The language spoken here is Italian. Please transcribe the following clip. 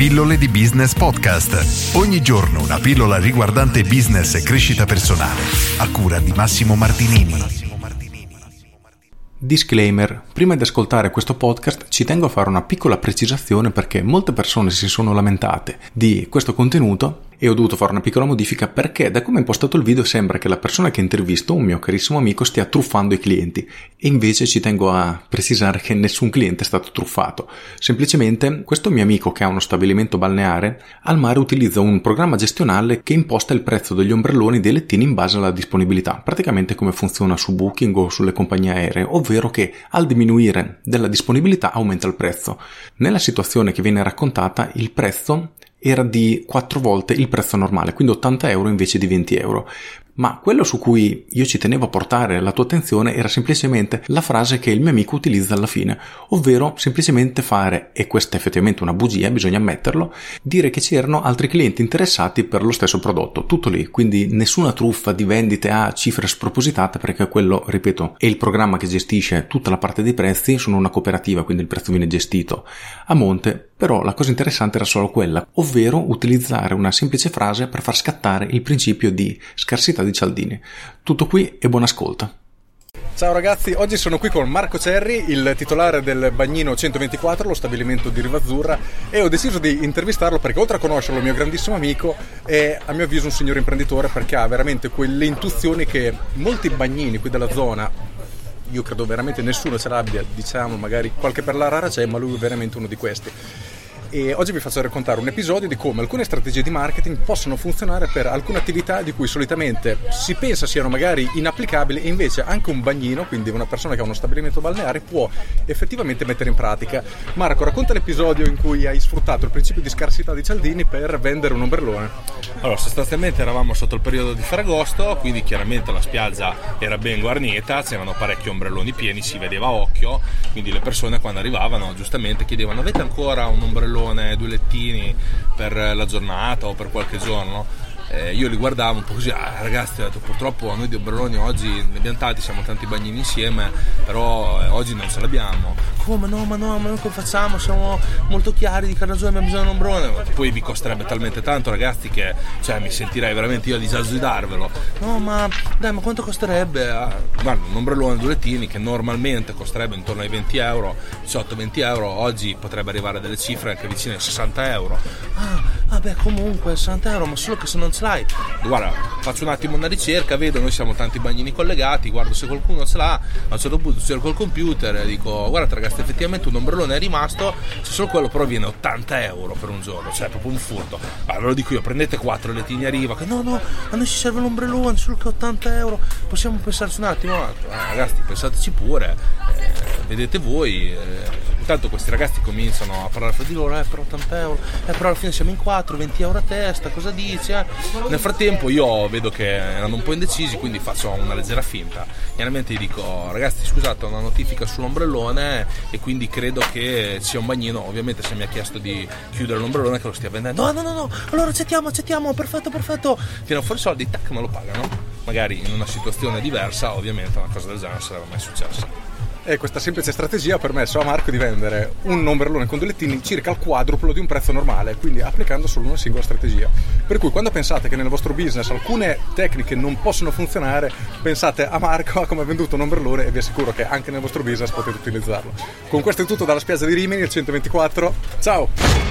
Pillole di Business Podcast. Ogni giorno una pillola riguardante business e crescita personale. A cura di Massimo Martinini. Disclaimer, prima di ascoltare questo podcast ci tengo a fare una piccola precisazione perché molte persone si sono lamentate di questo contenuto e ho dovuto fare una piccola modifica perché da come ho impostato il video sembra che la persona che intervisto, un mio carissimo amico, stia truffando i clienti e invece ci tengo a precisare che nessun cliente è stato truffato. Semplicemente questo mio amico che ha uno stabilimento balneare al mare utilizza un programma gestionale che imposta il prezzo degli ombrelloni dei lettini in base alla disponibilità, praticamente come funziona su Booking o sulle compagnie aeree, ovvero che al diminuire della disponibilità aumenta il prezzo. Nella situazione che viene raccontata il prezzo era di 4 volte il prezzo normale, quindi 80 euro invece di 20 euro. Ma quello su cui io ci tenevo a portare la tua attenzione era semplicemente la frase che il mio amico utilizza alla fine, ovvero semplicemente fare, e questa è effettivamente una bugia, bisogna ammetterlo, dire che c'erano altri clienti interessati per lo stesso prodotto, tutto lì, quindi nessuna truffa di vendite a cifre spropositate perché quello, ripeto, è il programma che gestisce tutta la parte dei prezzi, sono una cooperativa, quindi il prezzo viene gestito a monte, però la cosa interessante era solo quella, ovvero utilizzare una semplice frase per far scattare il principio di scarsità di Cialdini. Tutto qui e buon ascolto. Ciao ragazzi, oggi sono qui con Marco Cerri, il titolare del Bagnino 124, lo stabilimento di Rivazzurra, e ho deciso di intervistarlo perché oltre a conoscerlo, mio grandissimo amico, è a mio avviso un signor imprenditore perché ha veramente quelle intuizioni che molti bagnini qui della zona io credo veramente nessuno ce l'abbia, diciamo, magari qualche per la rara c'è, ma lui è veramente uno di questi e oggi vi faccio raccontare un episodio di come alcune strategie di marketing possono funzionare per alcune attività di cui solitamente si pensa siano magari inapplicabili e invece anche un bagnino, quindi una persona che ha uno stabilimento balneare, può effettivamente mettere in pratica. Marco, racconta l'episodio in cui hai sfruttato il principio di scarsità di Cialdini per vendere un ombrellone. Allora, sostanzialmente eravamo sotto il periodo di Ferragosto, quindi chiaramente la spiaggia era ben guarnita, c'erano parecchi ombrelloni pieni, si vedeva a occhio, quindi le persone quando arrivavano giustamente chiedevano avete ancora un ombrellone? Ombrellone, due lettini per la giornata o per qualche giorno eh, io li guardavo un po' così, ah, ragazzi, purtroppo noi di Oberloni oggi ne abbiamo tanti, siamo tanti bagnini insieme, però eh, oggi non ce l'abbiamo. Come no, ma no, ma noi come facciamo? Siamo molto chiari di che ragione abbiamo bisogno di un ombrellone. Poi vi costerebbe talmente tanto, ragazzi, che cioè, mi sentirei veramente io a disagio di darvelo. No, ma dai, ma quanto costerebbe? Ah, guarda, un ombrellone due lettini che normalmente costerebbe intorno ai 20 euro, 18-20 euro, oggi potrebbe arrivare a delle cifre anche vicine ai 60 euro. Ah, vabbè, comunque 60 euro, ma solo che se non ce l'hai, guarda, faccio un attimo una ricerca, vedo, noi siamo tanti bagnini collegati, guardo se qualcuno ce l'ha, a un certo punto cerco il computer e dico, guarda ragazzi, effettivamente un ombrellone è rimasto, se solo quello però viene 80 euro per un giorno, cioè è proprio un furto. Ma ve lo dico io, prendete 4 lettini a riva, che no, no, a noi ci serve l'ombrellone, solo che 80 euro, possiamo pensarci un attimo, ah, ragazzi, pensateci pure, eh, vedete voi. Eh, intanto questi ragazzi cominciano a parlare fra di loro, eh però 80 euro, eh però alla fine siamo in 4, 20 euro a testa, cosa dici? Eh? Nel frattempo io vedo che erano un po' indecisi, quindi faccio una leggera finta. Chiaramente gli dico, ragazzi scusate, ho una notifica sull'ombrellone e quindi credo che sia un bagnino, ovviamente se mi ha chiesto di chiudere l'ombrellone che lo stia vendendo, no no no, no allora accettiamo, accettiamo, perfetto, perfetto, tirano fuori i soldi, tac, me lo pagano. Magari in una situazione diversa, ovviamente una cosa del genere non sarebbe mai successa. E questa semplice strategia ha permesso a Marco di vendere un ombrellone con due lettini circa al quadruplo di un prezzo normale, quindi applicando solo una singola strategia. Per cui quando pensate che nel vostro business alcune tecniche non possono funzionare, pensate a Marco, a come ha venduto un ombrellone e vi assicuro che anche nel vostro business potete utilizzarlo. Con questo è tutto dalla spiaggia di Rimini, il 124. Ciao!